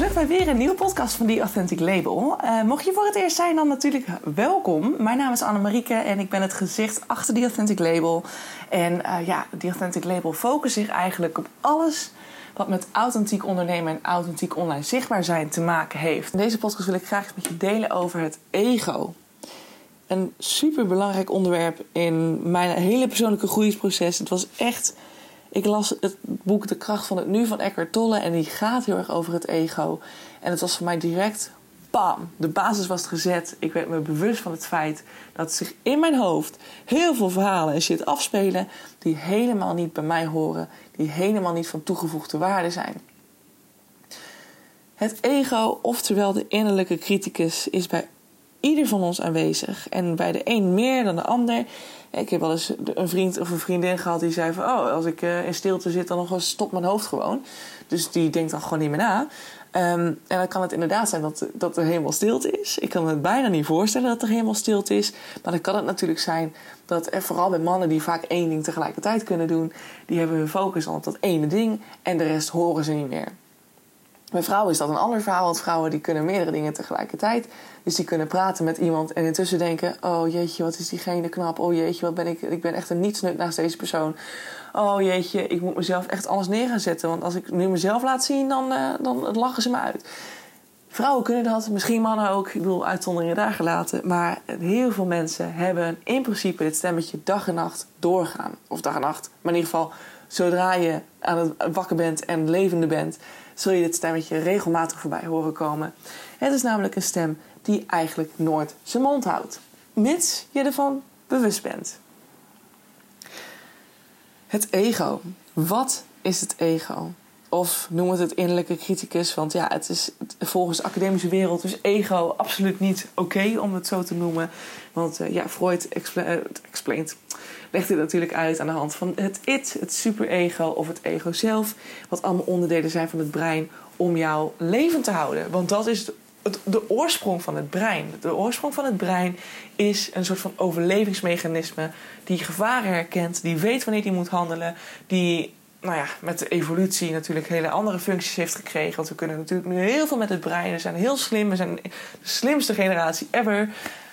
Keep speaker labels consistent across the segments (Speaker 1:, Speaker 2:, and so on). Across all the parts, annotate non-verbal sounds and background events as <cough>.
Speaker 1: terug bij weer een nieuwe podcast van The Authentic Label. Uh, mocht je voor het eerst zijn, dan natuurlijk welkom. Mijn naam is Annemarieke en ik ben het gezicht achter The Authentic Label. En uh, ja, The Authentic Label focust zich eigenlijk op alles wat met authentiek ondernemen en authentiek online zichtbaar zijn te maken heeft. In deze podcast wil ik graag met je delen over het ego. Een super belangrijk onderwerp in mijn hele persoonlijke groeiproces. Het was echt ik las het boek De Kracht van het Nu van Eckhart Tolle en die gaat heel erg over het ego. En het was voor mij direct, bam, de basis was gezet. Ik werd me bewust van het feit dat zich in mijn hoofd heel veel verhalen en shit afspelen die helemaal niet bij mij horen, die helemaal niet van toegevoegde waarde zijn. Het ego, oftewel de innerlijke criticus, is bij ieder van ons aanwezig. En bij de een meer dan de ander. Ik heb wel eens een vriend of een vriendin gehad die zei van... oh, als ik eh, in stilte zit, dan stopt mijn hoofd gewoon. Dus die denkt dan gewoon niet meer na. Ehm, en dan kan het inderdaad zijn dat, dat er helemaal stilte is. Ik kan me bijna niet voorstellen dat er helemaal stilte is. Maar dan kan het natuurlijk zijn dat, en vooral bij mannen die vaak één ding tegelijkertijd kunnen doen... die hebben hun focus op dat ene ding en de rest horen ze niet meer. Bij vrouwen is dat een ander verhaal, want vrouwen die kunnen meerdere dingen tegelijkertijd. Dus die kunnen praten met iemand en intussen denken: Oh jeetje, wat is diegene knap? Oh jeetje, wat ben ik? Ik ben echt een nietsnut naast deze persoon. Oh jeetje, ik moet mezelf echt alles neer gaan zetten. Want als ik nu mezelf laat zien, dan, uh, dan lachen ze me uit. Vrouwen kunnen dat, misschien mannen ook. Ik bedoel, uitzonderingen daar gelaten. Maar heel veel mensen hebben in principe dit stemmetje dag en nacht doorgaan. Of dag en nacht. Maar in ieder geval, zodra je aan het wakker bent en levende bent, zul je dit stemmetje regelmatig voorbij horen komen. Het is namelijk een stem die eigenlijk nooit zijn mond houdt, mits je ervan bewust bent. Het ego. Wat is het ego? Of noem het het innerlijke criticus, want ja, het is volgens de academische wereld dus ego absoluut niet oké om het zo te noemen. Want uh, ja, Freud expla uh, explained, legt dit natuurlijk uit aan de hand van het it, het superego of het ego zelf. Wat allemaal onderdelen zijn van het brein om jouw leven te houden. Want dat is de oorsprong van het brein. De oorsprong van het brein is een soort van overlevingsmechanisme die gevaren herkent, die weet wanneer die moet handelen, die nou ja, met de evolutie natuurlijk hele andere functies heeft gekregen. Want we kunnen natuurlijk nu heel veel met het brein. We zijn heel slim. We zijn de slimste generatie ever.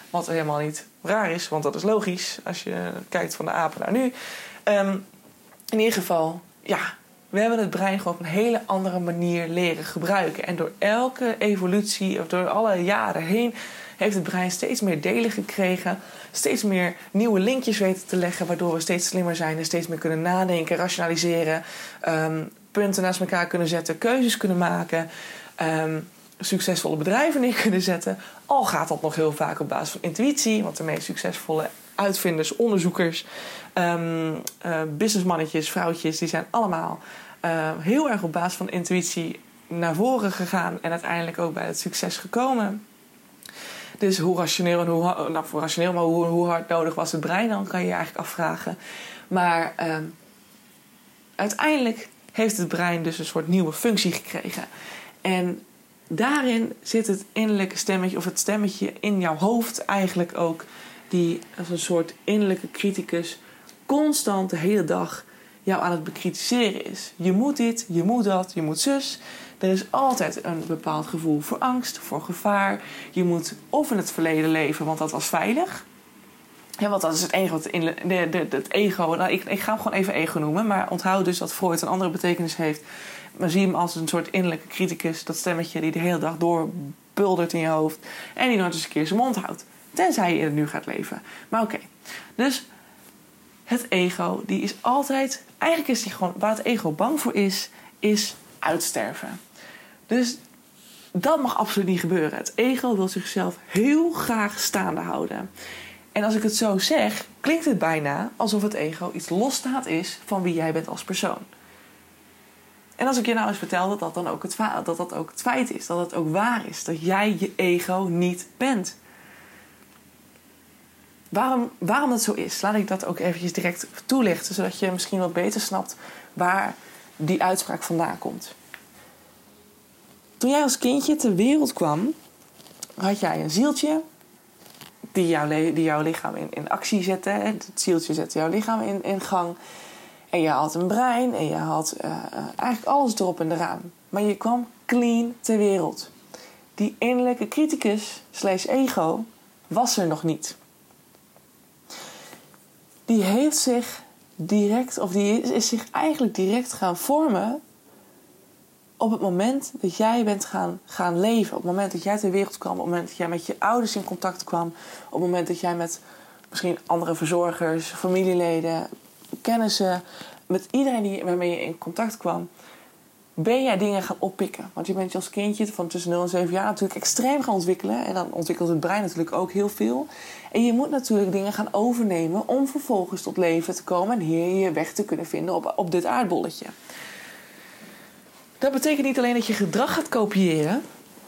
Speaker 1: Wat helemaal niet raar is, want dat is logisch als je kijkt van de apen naar nu. Um, in ieder geval, ja, we hebben het brein gewoon op een hele andere manier leren gebruiken. En door elke evolutie, of door alle jaren heen, heeft het brein steeds meer delen gekregen. Steeds meer nieuwe linkjes weten te leggen, waardoor we steeds slimmer zijn en steeds meer kunnen nadenken, rationaliseren, um, punten naast elkaar kunnen zetten, keuzes kunnen maken. Um, succesvolle bedrijven neer kunnen zetten. Al gaat dat nog heel vaak op basis van intuïtie, want de meest succesvolle uitvinders, onderzoekers, um, uh, businessmannetjes, vrouwtjes, die zijn allemaal uh, heel erg op basis van intuïtie naar voren gegaan en uiteindelijk ook bij het succes gekomen. Dus hoe rationeel en hoe nou voor rationeel, maar hoe, hoe hard nodig was het brein dan, kan je je eigenlijk afvragen. Maar uh, uiteindelijk heeft het brein dus een soort nieuwe functie gekregen. En daarin zit het innerlijke stemmetje, of het stemmetje in jouw hoofd eigenlijk ook, die als een soort innerlijke criticus constant de hele dag jou aan het bekritiseren is. Je moet dit, je moet dat, je moet zus. Er is altijd een bepaald gevoel voor angst, voor gevaar. Je moet of in het verleden leven, want dat was veilig. Ja, want dat is het enige wat in de, het ego. Nou, ik, ik ga hem gewoon even ego noemen, maar onthoud dus dat Freud een andere betekenis heeft. Maar zie hem als een soort innerlijke criticus, dat stemmetje die de hele dag doorbuldert in je hoofd en die nooit eens een keer zijn mond houdt. Tenzij je in het nu gaat leven. Maar oké. Dus het ego, die is altijd. Eigenlijk is die gewoon. Waar het ego bang voor is, is uitsterven. Dus dat mag absoluut niet gebeuren. Het ego wil zichzelf heel graag staande houden. En als ik het zo zeg, klinkt het bijna alsof het ego iets losstaat is van wie jij bent als persoon. En als ik je nou eens vertel dat dat dan ook het, dat dat ook het feit is, dat het ook waar is, dat jij je ego niet bent. Waarom, waarom dat zo is, laat ik dat ook eventjes direct toelichten, zodat je misschien wat beter snapt waar die uitspraak vandaan komt. Toen jij als kindje ter wereld kwam, had jij een zieltje die, jouw, die jouw lichaam in, in actie zette. Het zieltje zette jouw lichaam in, in gang. En je had een brein en je had uh, eigenlijk alles erop en eraan. Maar je kwam clean ter wereld. Die innerlijke criticus slash ego was er nog niet. Die heeft zich direct, of die is zich eigenlijk direct gaan vormen op het moment dat jij bent gaan, gaan leven. Op het moment dat jij ter wereld kwam. Op het moment dat jij met je ouders in contact kwam. Op het moment dat jij met misschien andere verzorgers, familieleden, kennissen, met iedereen die, waarmee je in contact kwam, ben jij dingen gaan oppikken. Want je bent je als kindje van tussen 0 en 7 jaar natuurlijk extreem gaan ontwikkelen. En dan ontwikkelt het brein natuurlijk ook heel veel. En je moet natuurlijk dingen gaan overnemen om vervolgens tot leven te komen en hier je weg te kunnen vinden op, op dit aardbolletje. Dat betekent niet alleen dat je gedrag gaat kopiëren,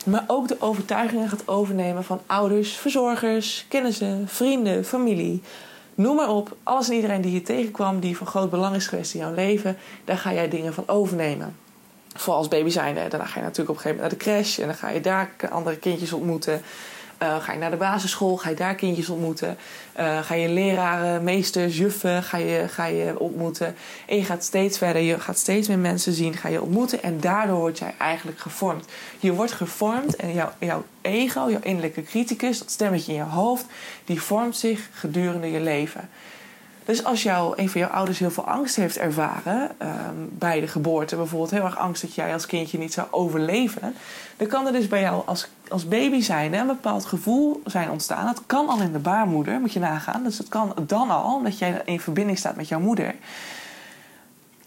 Speaker 1: maar ook de overtuigingen gaat overnemen van ouders, verzorgers, kennissen, vrienden, familie. Noem maar op, alles en iedereen die je tegenkwam, die van groot belang is geweest in jouw leven, daar ga jij dingen van overnemen. Vooral als baby zijnde. Daarna ga je natuurlijk op een gegeven moment naar de crash en dan ga je daar andere kindjes ontmoeten. Uh, ga je naar de basisschool, ga je daar kindjes ontmoeten. Uh, ga je leraren, meesters, juffen ga je, ga je ontmoeten. En je gaat steeds verder, je gaat steeds meer mensen zien, ga je ontmoeten. En daardoor word jij eigenlijk gevormd. Je wordt gevormd en jouw, jouw ego, jouw innerlijke criticus, dat stemmetje in je hoofd, die vormt zich gedurende je leven. Dus als jou, een van jouw ouders heel veel angst heeft ervaren um, bij de geboorte, bijvoorbeeld heel erg angst dat jij als kindje niet zou overleven, dan kan er dus bij jou als, als baby zijn een bepaald gevoel zijn ontstaan. Dat kan al in de baarmoeder, moet je nagaan. Dus het kan dan al, omdat jij in verbinding staat met jouw moeder.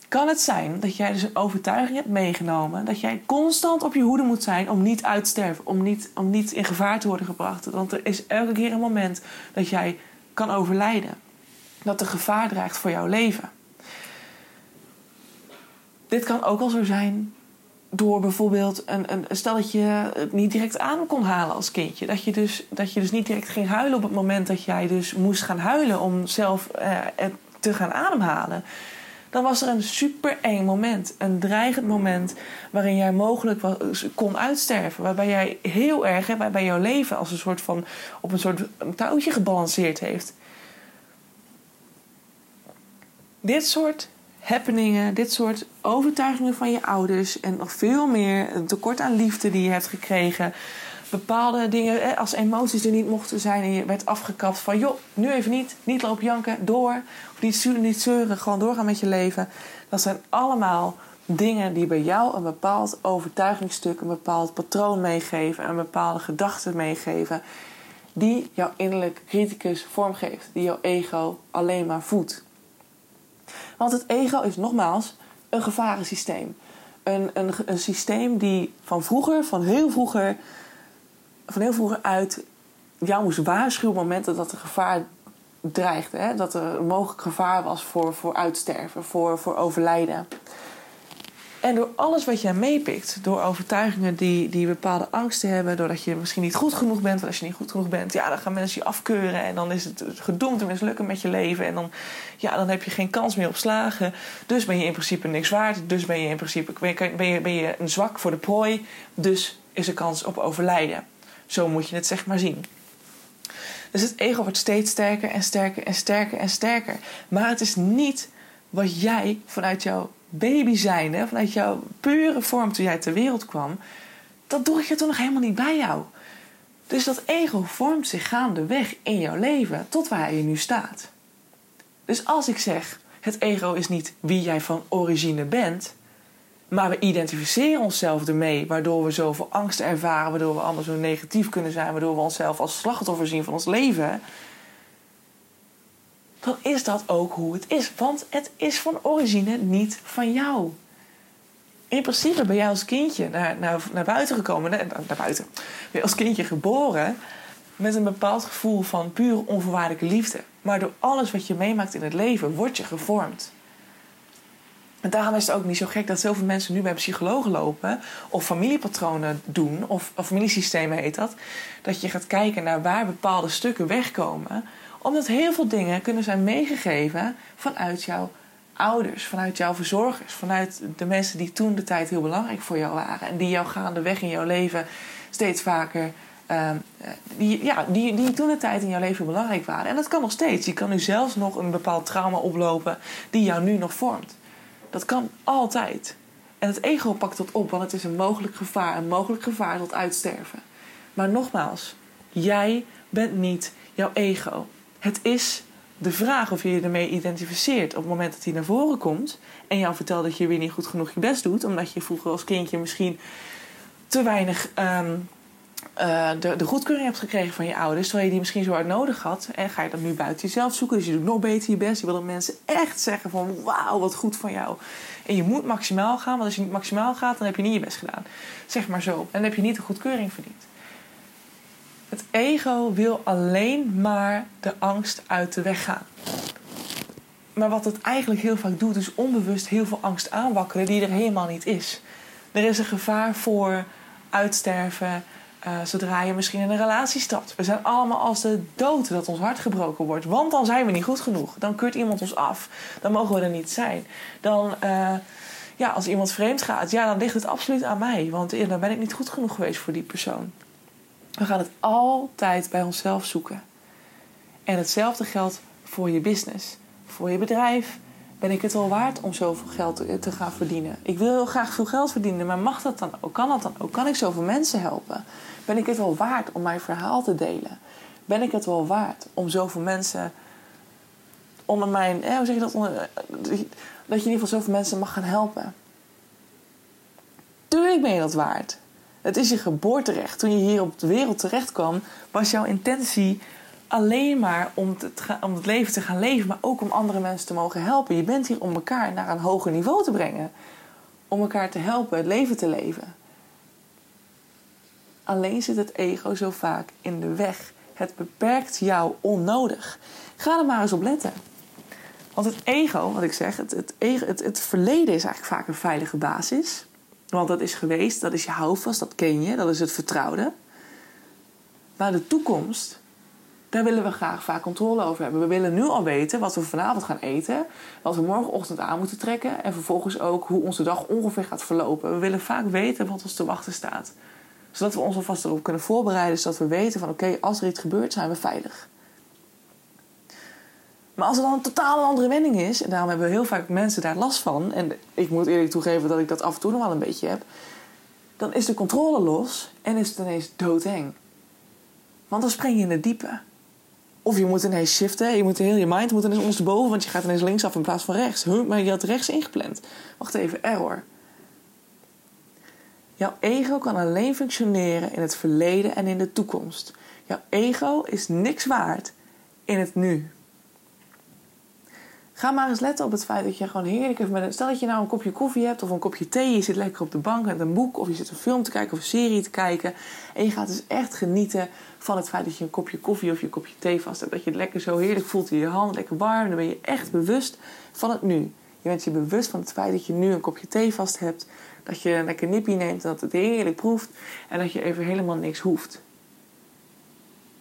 Speaker 1: Kan het zijn dat jij dus een overtuiging hebt meegenomen dat jij constant op je hoede moet zijn om niet uit te sterven, om niet, om niet in gevaar te worden gebracht? Want er is elke keer een moment dat jij kan overlijden dat er gevaar dreigt voor jouw leven. Dit kan ook al zo zijn door bijvoorbeeld een, een stel dat je het niet direct aan kon halen als kindje. Dat je, dus, dat je dus niet direct ging huilen op het moment dat jij dus moest gaan huilen om zelf eh, te gaan ademhalen. Dan was er een super eng moment, een dreigend moment waarin jij mogelijk kon uitsterven. Waarbij jij heel erg, hè, waarbij jouw leven als een soort van op een soort touwtje gebalanceerd heeft. Dit soort happeningen, dit soort overtuigingen van je ouders en nog veel meer, een tekort aan liefde die je hebt gekregen, bepaalde dingen als emoties er niet mochten zijn en je werd afgekapt van joh, nu even niet, niet lopen janken, door, of niet, niet zeuren, gewoon doorgaan met je leven. Dat zijn allemaal dingen die bij jou een bepaald overtuigingsstuk, een bepaald patroon meegeven, een bepaalde gedachte meegeven, die jouw innerlijk criticus vormgeeft, die jouw ego alleen maar voedt. Want het ego is nogmaals een gevarensysteem. Een, een, een systeem die van vroeger, van heel vroeger, van heel vroeger uit jou moest waarschuwen op momenten dat er gevaar dreigde. Hè? Dat er een mogelijk gevaar was voor, voor uitsterven, voor, voor overlijden. En door alles wat jij meepikt, door overtuigingen die, die bepaalde angsten hebben, doordat je misschien niet goed genoeg bent, want als je niet goed genoeg bent, ja, dan gaan mensen je afkeuren en dan is het gedoemd te mislukken met je leven en dan, ja, dan heb je geen kans meer op slagen. Dus ben je in principe niks waard, dus ben je in principe ben je, ben je een zwak voor de prooi, dus is er kans op overlijden. Zo moet je het zeg maar zien. Dus het ego wordt steeds sterker en sterker en sterker en sterker. Maar het is niet wat jij vanuit jouw baby zijn, vanuit jouw pure vorm toen jij ter wereld kwam, dat doe je toen nog helemaal niet bij jou. Dus dat ego vormt zich gaandeweg in jouw leven tot waar je nu staat. Dus als ik zeg, het ego is niet wie jij van origine bent, maar we identificeren onszelf ermee, waardoor we zoveel angst ervaren, waardoor we allemaal zo negatief kunnen zijn, waardoor we onszelf als slachtoffer zien van ons leven dan is dat ook hoe het is. Want het is van origine niet van jou. In principe ben jij als kindje naar, naar, naar buiten gekomen, naar, naar buiten. Ben je als kindje geboren met een bepaald gevoel van pure onvoorwaardelijke liefde. Maar door alles wat je meemaakt in het leven, word je gevormd. En daarom is het ook niet zo gek dat zoveel mensen nu bij psychologen lopen, of familiepatronen doen, of, of familiesystemen heet dat. Dat je gaat kijken naar waar bepaalde stukken wegkomen omdat heel veel dingen kunnen zijn meegegeven vanuit jouw ouders, vanuit jouw verzorgers, vanuit de mensen die toen de tijd heel belangrijk voor jou waren. En die jou gaandeweg in jouw leven steeds vaker. Ehm, die, ja, die, die toen de tijd in jouw leven belangrijk waren. En dat kan nog steeds. Je kan nu zelfs nog een bepaald trauma oplopen die jou nu nog vormt. Dat kan altijd. En het ego pakt dat op, want het is een mogelijk gevaar. Een mogelijk gevaar tot uitsterven. Maar nogmaals, jij bent niet jouw ego. Het is de vraag of je je ermee identificeert op het moment dat hij naar voren komt en jou vertelt dat je weer niet goed genoeg je best doet, omdat je vroeger als kindje misschien te weinig ehm, eh, de, de goedkeuring hebt gekregen van je ouders, terwijl je die misschien zo hard nodig had. En ga je dat nu buiten jezelf zoeken, dus je doet nog beter je best. Je wil dat mensen echt zeggen van wauw, wat goed van jou. En je moet maximaal gaan, want als je niet maximaal gaat, dan heb je niet je best gedaan. Zeg maar zo. En dan heb je niet de goedkeuring verdiend. Het ego wil alleen maar de angst uit de weg gaan. Maar wat het eigenlijk heel vaak doet, is onbewust heel veel angst aanwakkeren die er helemaal niet is. Er is een gevaar voor uitsterven uh, zodra je misschien in een relatie stapt. We zijn allemaal als de dood dat ons hart gebroken wordt. Want dan zijn we niet goed genoeg. Dan keurt iemand ons af. Dan mogen we er niet zijn. Dan, uh, ja, als iemand vreemd gaat, ja, dan ligt het absoluut aan mij. Want dan ben ik niet goed genoeg geweest voor die persoon. We gaan het altijd bij onszelf zoeken. En hetzelfde geldt voor je business, voor je bedrijf. Ben ik het wel waard om zoveel geld te gaan verdienen? Ik wil heel graag veel geld verdienen, maar mag dat dan ook? Kan dat dan ook? Kan ik zoveel mensen helpen? Ben ik het wel waard om mijn verhaal te delen? Ben ik het wel waard om zoveel mensen onder mijn. Eh, hoe zeg je dat? Onder, dat je in ieder geval zoveel mensen mag gaan helpen. Tuurlijk ben je dat waard. Het is je geboorterecht. Toen je hier op de wereld terecht kwam, was jouw intentie alleen maar om het, om het leven te gaan leven, maar ook om andere mensen te mogen helpen. Je bent hier om elkaar naar een hoger niveau te brengen. Om elkaar te helpen het leven te leven. Alleen zit het ego zo vaak in de weg. Het beperkt jou onnodig. Ga er maar eens op letten. Want het ego, wat ik zeg, het, het, het verleden is eigenlijk vaak een veilige basis. Want dat is geweest, dat is je houvast, dat ken je, dat is het vertrouwde. Maar de toekomst, daar willen we graag vaak controle over hebben. We willen nu al weten wat we vanavond gaan eten, wat we morgenochtend aan moeten trekken en vervolgens ook hoe onze dag ongeveer gaat verlopen. We willen vaak weten wat ons te wachten staat. Zodat we ons alvast erop kunnen voorbereiden, zodat we weten van oké, als er iets gebeurt, zijn we veilig. Maar als er dan een totaal andere wending is, en daarom hebben heel vaak mensen daar last van, en ik moet eerlijk toegeven dat ik dat af en toe nog wel een beetje heb, dan is de controle los en is het ineens doodeng. Want dan spring je in het diepe. Of je moet ineens shiften, je moet heel je mind moet ineens ondersteboven, want je gaat ineens linksaf in plaats van rechts. Huh, maar je had rechts ingepland. Wacht even, error. Jouw ego kan alleen functioneren in het verleden en in de toekomst. Jouw ego is niks waard in het nu. Ga maar eens letten op het feit dat je gewoon heerlijk even met een... Stel dat je nou een kopje koffie hebt of een kopje thee. Je zit lekker op de bank met een boek of je zit een film te kijken of een serie te kijken. En je gaat dus echt genieten van het feit dat je een kopje koffie of je kopje thee vast hebt. Dat je het lekker zo heerlijk voelt in je hand, lekker warm. Dan ben je echt bewust van het nu. Je bent je bewust van het feit dat je nu een kopje thee vast hebt. Dat je een lekker nippie neemt en dat het heerlijk proeft. En dat je even helemaal niks hoeft.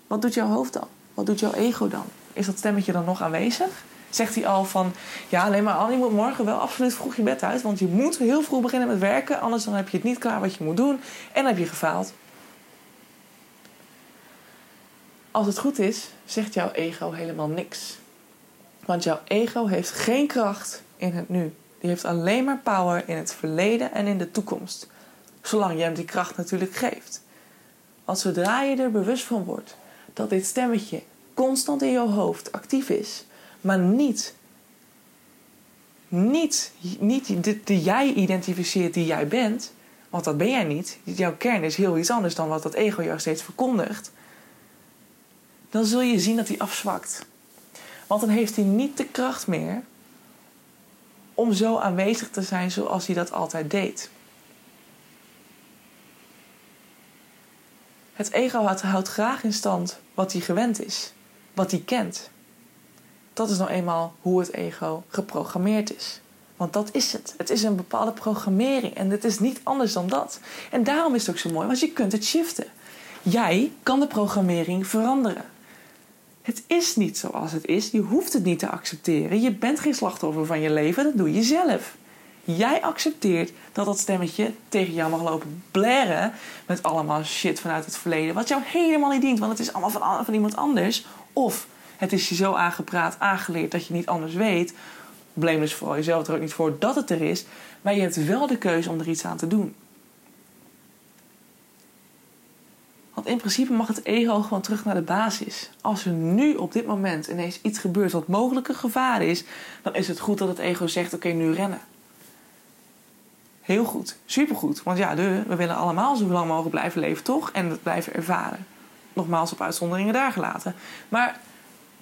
Speaker 1: Wat doet jouw hoofd dan? Wat doet jouw ego dan? Is dat stemmetje dan nog aanwezig? Zegt hij al van... Ja, alleen maar Annie moet morgen wel absoluut vroeg je bed uit. Want je moet heel vroeg beginnen met werken. Anders dan heb je het niet klaar wat je moet doen. En heb je gefaald. Als het goed is, zegt jouw ego helemaal niks. Want jouw ego heeft geen kracht in het nu. Die heeft alleen maar power in het verleden en in de toekomst. Zolang je hem die kracht natuurlijk geeft. Want zodra je er bewust van wordt dat dit stemmetje constant in jouw hoofd actief is, maar niet, niet, niet de, jij identificeert die jij bent, want dat ben jij niet. Jouw kern is heel iets anders dan wat dat ego jou steeds verkondigt. Dan zul je zien dat hij afzwakt. Want dan heeft hij niet de kracht meer om zo aanwezig te zijn zoals hij dat altijd deed. Het ego houdt graag in stand wat hij gewend is, wat hij kent. Dat is nou eenmaal hoe het ego geprogrammeerd is. Want dat is het. Het is een bepaalde programmering en het is niet anders dan dat. En daarom is het ook zo mooi, want je kunt het shiften. Jij kan de programmering veranderen. Het is niet zoals het is. Je hoeft het niet te accepteren. Je bent geen slachtoffer van je leven. Dat doe je zelf. Jij accepteert dat dat stemmetje tegen jou mag lopen blaren met allemaal shit vanuit het verleden, wat jou helemaal niet dient, want het is allemaal van, van iemand anders. Of het is je zo aangepraat, aangeleerd dat je niet anders weet. blameless voor jezelf er ook niet voor dat het er is. Maar je hebt wel de keuze om er iets aan te doen. Want in principe mag het ego gewoon terug naar de basis. Als er nu op dit moment ineens iets gebeurt wat mogelijk een gevaar is, dan is het goed dat het ego zegt: Oké, nu rennen. Heel goed, supergoed. Want ja, we willen allemaal zo lang mogelijk blijven leven, toch? En het blijven ervaren. Nogmaals, op uitzonderingen daar gelaten. Maar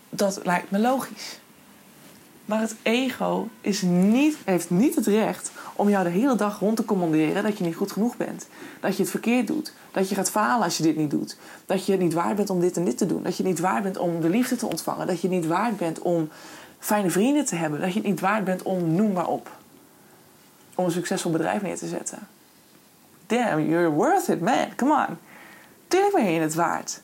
Speaker 1: dat lijkt me logisch. Maar het ego is niet, heeft niet het recht om jou de hele dag rond te commanderen dat je niet goed genoeg bent. Dat je het verkeerd doet. Dat je gaat falen als je dit niet doet. Dat je niet waard bent om dit en dit te doen. Dat je niet waard bent om de liefde te ontvangen. Dat je niet waard bent om fijne vrienden te hebben. Dat je niet waard bent om noem maar op. Om een succesvol bedrijf neer te zetten. Damn, you're worth it, man. Come on. Tuurlijk ben je het waard.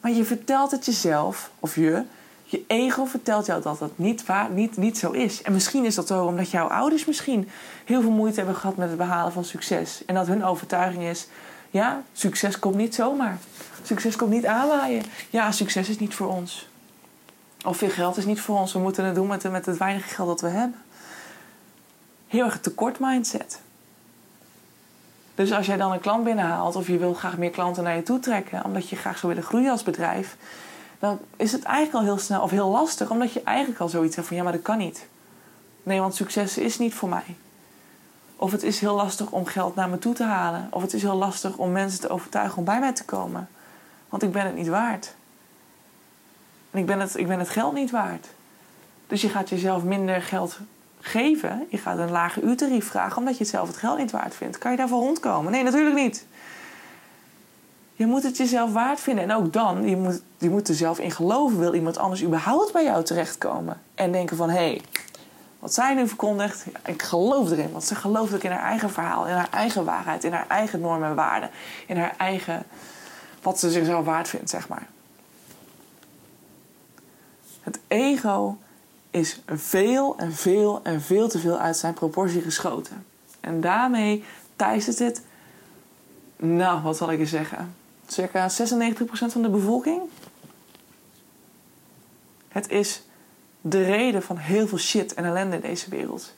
Speaker 1: Maar je vertelt het jezelf, of je, je ego vertelt jou dat dat niet, waar, niet, niet zo is. En misschien is dat zo omdat jouw ouders misschien heel veel moeite hebben gehad met het behalen van succes. En dat hun overtuiging is: ja, succes komt niet zomaar. Succes komt niet aanwaaien. Ja, succes is niet voor ons. Of veel geld is niet voor ons. We moeten het doen met, met het weinige geld dat we hebben. Heel erg tekort mindset. Dus als jij dan een klant binnenhaalt of je wil graag meer klanten naar je toe trekken, omdat je graag zou willen groeien als bedrijf, dan is het eigenlijk al heel snel of heel lastig, omdat je eigenlijk al zoiets hebt van ja, maar dat kan niet. Nee, want succes is niet voor mij. Of het is heel lastig om geld naar me toe te halen. Of het is heel lastig om mensen te overtuigen om bij mij te komen. Want ik ben het niet waard. En ik ben het, ik ben het geld niet waard. Dus je gaat jezelf minder geld geven. Je gaat een lage uurtarief vragen omdat je het zelf het geld niet waard vindt. Kan je daarvoor rondkomen? Nee, natuurlijk niet. Je moet het jezelf waard vinden. En ook dan, je moet, je moet er zelf in geloven. Wil iemand anders überhaupt bij jou terechtkomen? En denken van, hé, hey, wat zij nu verkondigt, ik geloof erin. Want ze gelooft ook in haar eigen verhaal, in haar eigen waarheid, in haar eigen normen en waarden. In haar eigen, wat ze zichzelf waard vindt, zeg maar. Het ego is veel en veel en veel te veel uit zijn proportie geschoten. En daarmee het het, nou, wat zal ik je zeggen, circa 96% van de bevolking. Het is de reden van heel veel shit en ellende in deze wereld.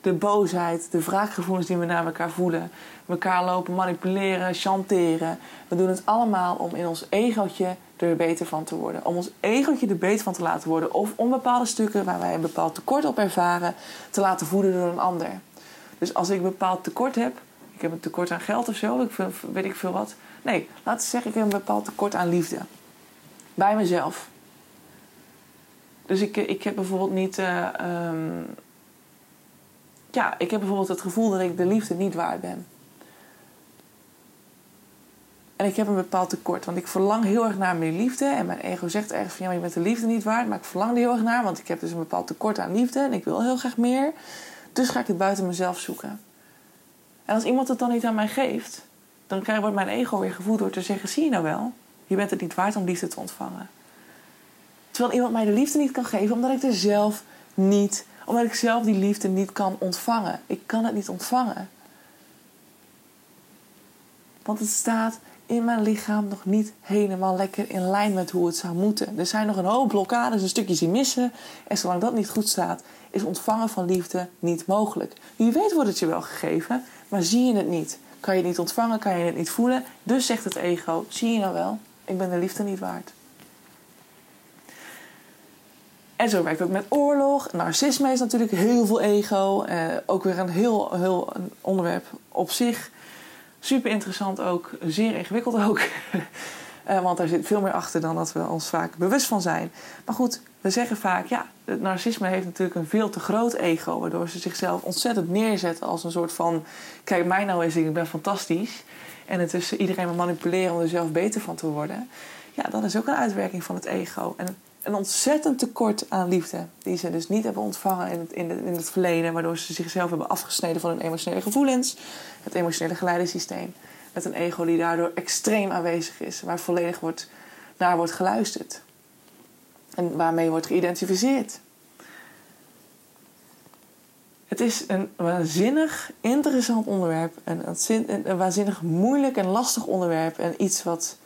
Speaker 1: De boosheid, de wraakgevoelens die we naar elkaar voelen. Elkaar lopen manipuleren, chanteren. We doen het allemaal om in ons egootje er beter van te worden. Om ons egootje er beter van te laten worden. Of om bepaalde stukken waar wij een bepaald tekort op ervaren te laten voeden door een ander. Dus als ik een bepaald tekort heb, ik heb een tekort aan geld of zo, ik weet ik veel wat. Nee, laten we zeggen, ik heb een bepaald tekort aan liefde. Bij mezelf. Dus ik, ik heb bijvoorbeeld niet. Uh, ja, ik heb bijvoorbeeld het gevoel dat ik de liefde niet waard ben. En ik heb een bepaald tekort, want ik verlang heel erg naar meer liefde. En mijn ego zegt ergens van ja, je bent de liefde niet waard. Maar ik verlang er heel erg naar, want ik heb dus een bepaald tekort aan liefde. En ik wil heel graag meer. Dus ga ik het buiten mezelf zoeken. En als iemand het dan niet aan mij geeft, dan wordt mijn ego weer gevoed door te zeggen: zie je nou wel, je bent het niet waard om liefde te ontvangen. Terwijl iemand mij de liefde niet kan geven, omdat ik er zelf niet, omdat ik zelf die liefde niet kan ontvangen. Ik kan het niet ontvangen. Want het staat in mijn lichaam nog niet helemaal lekker in lijn met hoe het zou moeten. Er zijn nog een hoop blokkades en stukjes die missen. En zolang dat niet goed staat, is ontvangen van liefde niet mogelijk. Wie weet wordt het je wel gegeven, maar zie je het niet. Kan je het niet ontvangen, kan je het niet voelen. Dus zegt het ego, zie je nou wel, ik ben de liefde niet waard. En zo werkt het ook met oorlog. Narcisme is natuurlijk heel veel ego. Eh, ook weer een heel, heel onderwerp op zich. Super interessant ook, zeer ingewikkeld ook. uh, <laughs> want daar zit veel meer achter dan dat we ons vaak bewust van zijn. Maar goed, we zeggen vaak, ja, het narcisme heeft natuurlijk een veel te groot ego. Waardoor ze zichzelf ontzettend neerzetten als een soort van... Kijk, mij nou eens, ik ben fantastisch. En het is iedereen maar manipuleren om er zelf beter van te worden. Ja, dat is ook een uitwerking van het ego. En een ontzettend tekort aan liefde. Die ze dus niet hebben ontvangen in het, in, het, verleden. Waardoor ze zichzelf hebben afgesneden van hun emotionele gevoelens. Het emotionele geleidensysteem. Met een ego die daardoor extreem aanwezig is. Waar volledig wordt, naar wordt geluisterd. En waarmee wordt geïdentificeerd. Het is een waanzinnig interessant onderwerp. Een, een waanzinnig moeilijk en lastig onderwerp. En iets wat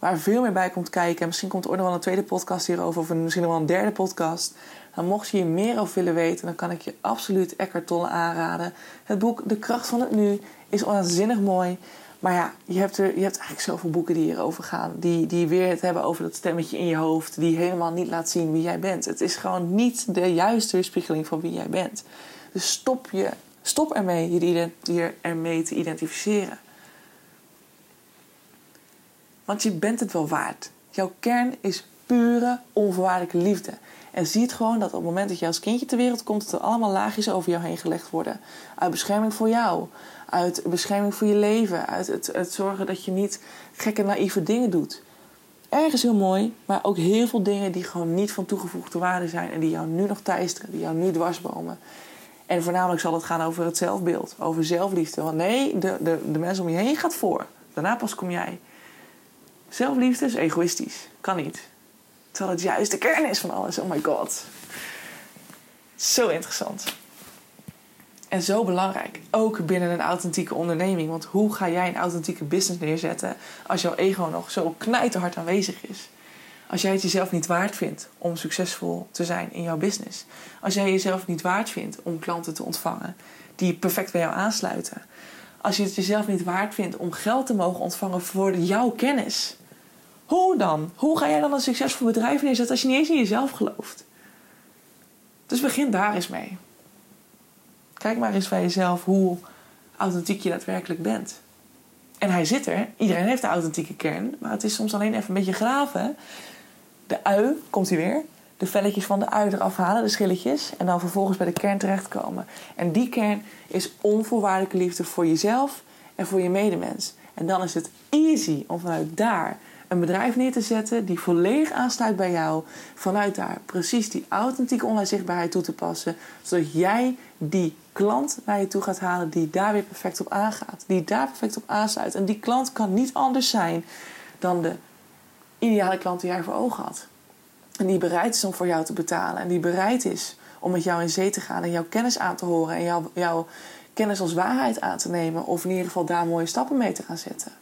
Speaker 1: waar veel meer bij komt kijken. En misschien komt er ooit nog wel een tweede podcast hierover, of misschien nog wel een derde podcast. Dan mocht je hier meer over willen weten, dan kan ik je absoluut Eckhart Tolle aanraden. Het boek De Kracht van het Nu is onzinnig mooi. Maar ja, je hebt, er, je hebt eigenlijk zoveel boeken die hierover gaan. Die, die weer het hebben over dat stemmetje in je hoofd. Die helemaal niet laat zien wie jij bent. Het is gewoon niet de juiste weerspiegeling van wie jij bent. Dus stop, je, stop ermee je ermee te identificeren. Want je bent het wel waard. Jouw kern is pure, onvoorwaardelijke liefde. En zie het gewoon dat op het moment dat je als kindje ter wereld komt, dat er allemaal laagjes over jou heen gelegd worden. Uit bescherming voor jou, uit bescherming voor je leven, uit het, het zorgen dat je niet gekke, naïeve dingen doet. Ergens heel mooi, maar ook heel veel dingen die gewoon niet van toegevoegde waarde zijn en die jou nu nog teisteren, die jou nu dwarsbomen. En voornamelijk zal het gaan over het zelfbeeld, over zelfliefde. Want nee, de, de, de mensen om je heen gaat voor. Daarna pas kom jij. Zelfliefde is egoïstisch. Kan niet. Terwijl het juist de kern is van alles. Oh my god. Zo interessant. En zo belangrijk. Ook binnen een authentieke onderneming. Want hoe ga jij een authentieke business neerzetten als jouw ego nog zo knijterhard aanwezig is? Als jij het jezelf niet waard vindt om succesvol te zijn in jouw business. Als jij jezelf niet waard vindt om klanten te ontvangen die perfect bij jou aansluiten. Als je het jezelf niet waard vindt om geld te mogen ontvangen voor jouw kennis. Hoe dan? Hoe ga jij dan een succesvol bedrijf neerzetten als je niet eens in jezelf gelooft? Dus begin daar eens mee. Kijk maar eens bij jezelf hoe authentiek je daadwerkelijk bent. En hij zit er. Iedereen heeft de authentieke kern. Maar het is soms alleen even een beetje graven. De ui, komt hij weer. De velletjes van de ui eraf halen, de schilletjes. En dan vervolgens bij de kern terechtkomen. En die kern is onvoorwaardelijke liefde voor jezelf en voor je medemens. En dan is het easy om vanuit daar een bedrijf neer te zetten die volledig aansluit bij jou. Vanuit daar precies die authentieke online zichtbaarheid toe te passen. Zodat jij die klant naar je toe gaat halen die daar weer perfect op aangaat. Die daar perfect op aansluit. En die klant kan niet anders zijn dan de ideale klant die jij voor ogen had. En die bereid is om voor jou te betalen. En die bereid is om met jou in zee te gaan en jouw kennis aan te horen. En jouw, jouw kennis als waarheid aan te nemen. Of in ieder geval daar mooie stappen mee te gaan zetten.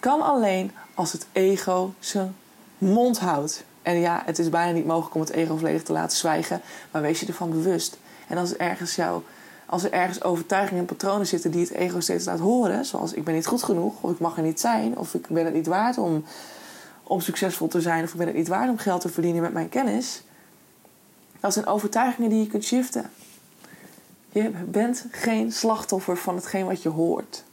Speaker 1: Kan alleen als het ego zijn mond houdt. En ja, het is bijna niet mogelijk om het ego volledig te laten zwijgen, maar wees je ervan bewust. En als er ergens, jou, als er ergens overtuigingen en patronen zitten die het ego steeds laat horen, zoals ik ben niet goed genoeg, of ik mag er niet zijn, of ik ben het niet waard om, om succesvol te zijn, of ik ben het niet waard om geld te verdienen met mijn kennis, dat zijn overtuigingen die je kunt shiften. Je bent geen slachtoffer van hetgeen wat je hoort.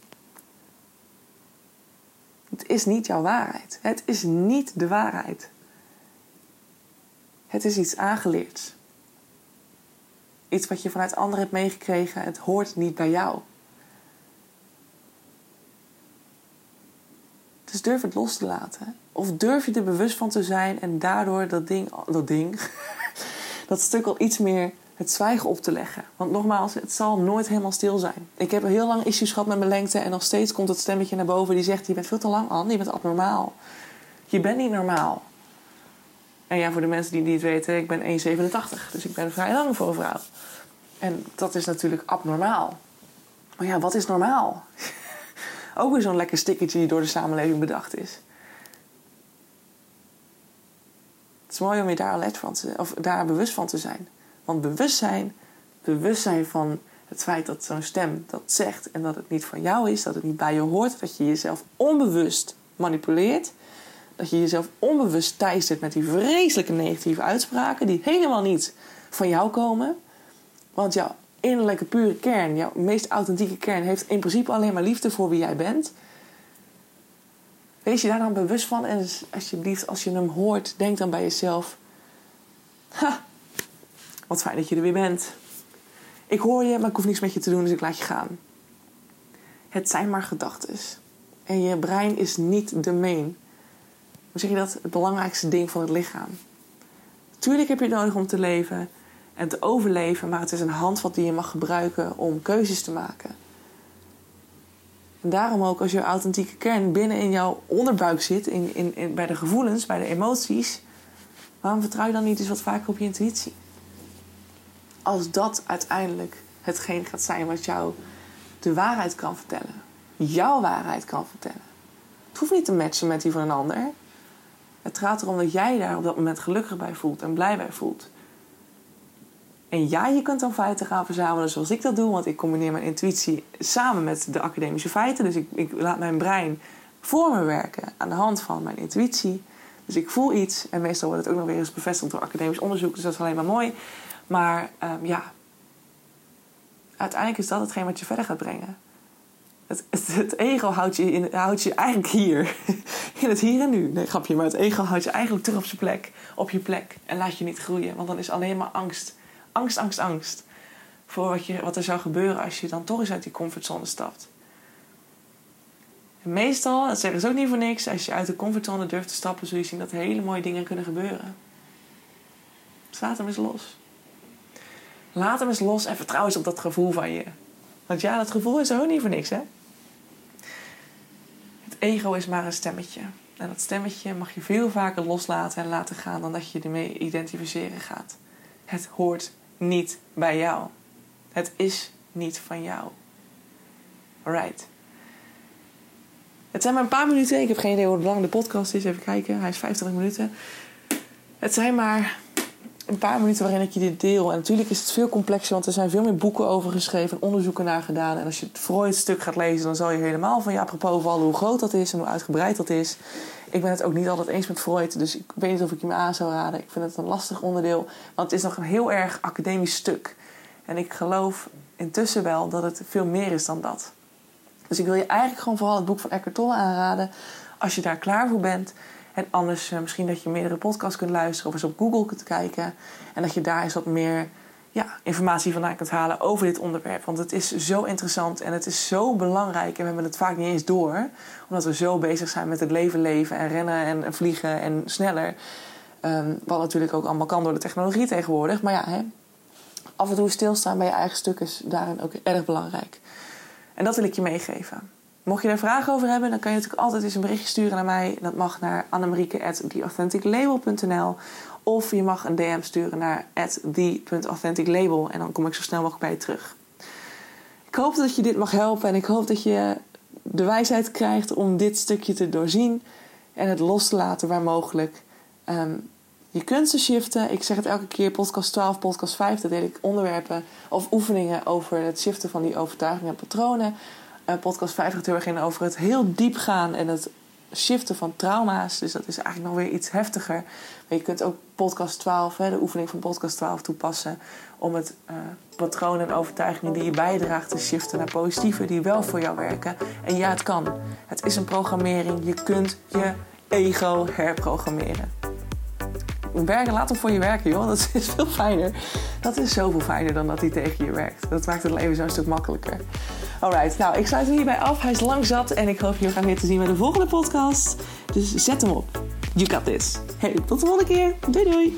Speaker 1: Het is niet jouw waarheid. Het is niet de waarheid. Het is iets aangeleerd. Iets wat je vanuit anderen hebt meegekregen. Het hoort niet bij jou. Dus durf het los te laten. Of durf je er bewust van te zijn en daardoor dat ding, dat ding, <laughs> dat stuk al iets meer het zwijgen op te leggen. Want nogmaals, het zal nooit helemaal stil zijn. Ik heb heel lang issues gehad met mijn lengte en nog steeds komt het stemmetje naar boven die zegt: Je bent veel te lang, Anne, je bent abnormaal. Je bent niet normaal. En ja, voor de mensen die het niet weten, ik ben 1,87. Dus ik ben vrij lang voor een vrouw. En dat is natuurlijk abnormaal. Maar ja, wat is normaal? <laughs> Ook weer zo'n lekker stickertje die door de samenleving bedacht is. Het is mooi om je daar alert van te, of daar bewust van te zijn. Want bewustzijn, bewustzijn van het feit dat zo'n stem dat zegt en dat het niet van jou is, dat het niet bij je hoort, dat je jezelf onbewust manipuleert, dat je jezelf onbewust teistert met die vreselijke negatieve uitspraken die helemaal niet van jou komen. Want jouw innerlijke pure kern, jouw meest authentieke kern, heeft in principe alleen maar liefde voor wie jij bent. Wees je daar dan bewust van en alsjeblieft, als je hem hoort, denk dan bij jezelf: Ha, wat fijn dat je er weer bent. Ik hoor je, maar ik hoef niks met je te doen, dus ik laat je gaan. Het zijn maar gedachten. En je brein is niet de main. Hoe zeg je dat? Het belangrijkste ding van het lichaam. Tuurlijk heb je het nodig om te leven en te overleven, maar het is een handvat die je mag gebruiken om keuzes te maken. En daarom ook als je authentieke kern binnen in jouw onderbuik zit, in, in, bij de gevoelens, bij de emoties, waarom vertrouw je dan niet eens wat vaker op je intuïtie? Als dat uiteindelijk hetgeen gaat zijn wat jou de waarheid kan vertellen. Jouw waarheid kan vertellen. Het hoeft niet te matchen met die van een ander. Het gaat erom dat jij daar op dat moment gelukkig bij voelt en blij bij voelt. En ja, je kunt dan feiten gaan verzamelen zoals ik dat doe, want ik combineer mijn intuïtie samen met de academische feiten. Dus ik, ik laat mijn brein voor me werken aan de hand van mijn intuïtie. Dus ik voel iets en meestal wordt het ook nog weer eens bevestigd door academisch onderzoek, dus dat is alleen maar mooi. Maar um, ja, uiteindelijk is dat hetgeen wat je verder gaat brengen. Het, het, ego houdt je, in, houdt je eigenlijk hier. <laughs> In het hier en nu. Nee, grapje. Maar het ego houdt je eigenlijk terug op zijn plek. Op je plek. En laat je niet groeien. Want dan is alleen maar angst. Angst, angst, angst. Voor wat, je, wat er zou gebeuren als je dan toch eens uit die comfortzone stapt. En meestal, dat zeggen ze ook niet voor niks. Als je uit de comfortzone durft te stappen, zul je zien dat hele mooie dingen kunnen gebeuren. Dus laat hem eens los. Laat hem eens los en vertrouw eens op dat gevoel van je. Want ja, dat gevoel is ook niet voor niks, hè? Het ego is maar een stemmetje. En dat stemmetje mag je veel vaker loslaten en laten gaan dan dat je ermee identificeren gaat. Het hoort niet bij jou. Het is niet van jou. Alright. Het zijn maar een paar minuten. Ik heb geen idee hoe lang de podcast is. Even kijken. Hij is 25 minuten. Het zijn maar een paar minuten waarin ik je dit deel. En natuurlijk is het veel complexer, want er zijn veel meer boeken over geschreven en onderzoeken naar gedaan. En als je het Freud-stuk gaat lezen, dan zal je helemaal van ja, apropos vallen hoe groot dat is en hoe uitgebreid dat is. Ik ben het ook niet altijd eens met Freud, dus ik weet niet of ik je me aan zou raden. Ik vind het een lastig onderdeel, want het is nog een heel erg academisch stuk. En ik geloof intussen wel dat het veel meer is dan dat. Dus ik wil je eigenlijk gewoon vooral het boek van Eckhart Tolle aanraden. Als je daar klaar voor bent, en anders uh, misschien dat je meerdere podcasts kunt luisteren of eens op Google kunt kijken. En dat je daar eens wat meer ja, informatie vandaan kunt halen over dit onderwerp. Want het is zo interessant en het is zo belangrijk. En we hebben het vaak niet eens door. Omdat we zo bezig zijn met het leven leven en rennen en, vliegen en sneller. Um, wat natuurlijk ook allemaal kan door de technologie tegenwoordig. Maar ja, hè, af en toe stilstaan bij je eigen stuk is daarin ook erg belangrijk. En dat wil ik je meegeven. Mocht je daar vragen over hebben, dan kan je natuurlijk altijd eens een berichtje sturen naar mij. Dat mag naar annemarieke.theauthenticlabel.nl Of je mag een DM sturen naar the.authenticlabel. En dan kom ik zo snel mogelijk bij je terug. Ik hoop dat je dit mag helpen. En ik hoop dat je de wijsheid krijgt om dit stukje te doorzien. En het los te laten waar mogelijk. Um, je kunt ze shiften. Ik zeg het elke keer, podcast 12, podcast 5. Daar deel ik onderwerpen of oefeningen over het shiften van die overtuigingen en patronen uh, podcast 5 gaat heel erg in over het heel diep gaan en het shiften van trauma's. Dus dat is eigenlijk nog weer iets heftiger. Maar je kunt ook podcast 12, hè, de oefening van podcast 12 toepassen. Om het uh, patroon en overtuigingen die je bijdraagt te shiften naar positieve die wel voor jou werken. En ja, het kan. Het is een programmering. Je kunt je ego herprogrammeren. Werken, laat hem voor je werken, joh. Dat is veel fijner. Dat is zoveel fijner dan dat hij tegen je werkt. Dat maakt het leven zo'n stuk makkelijker. Alright, nou ik sluit hem hierbij af. Hij is lang zat en ik hoop je graag weer te zien bij de volgende podcast. Dus zet hem op. You got this. Hey, tot de volgende keer. Doei doei.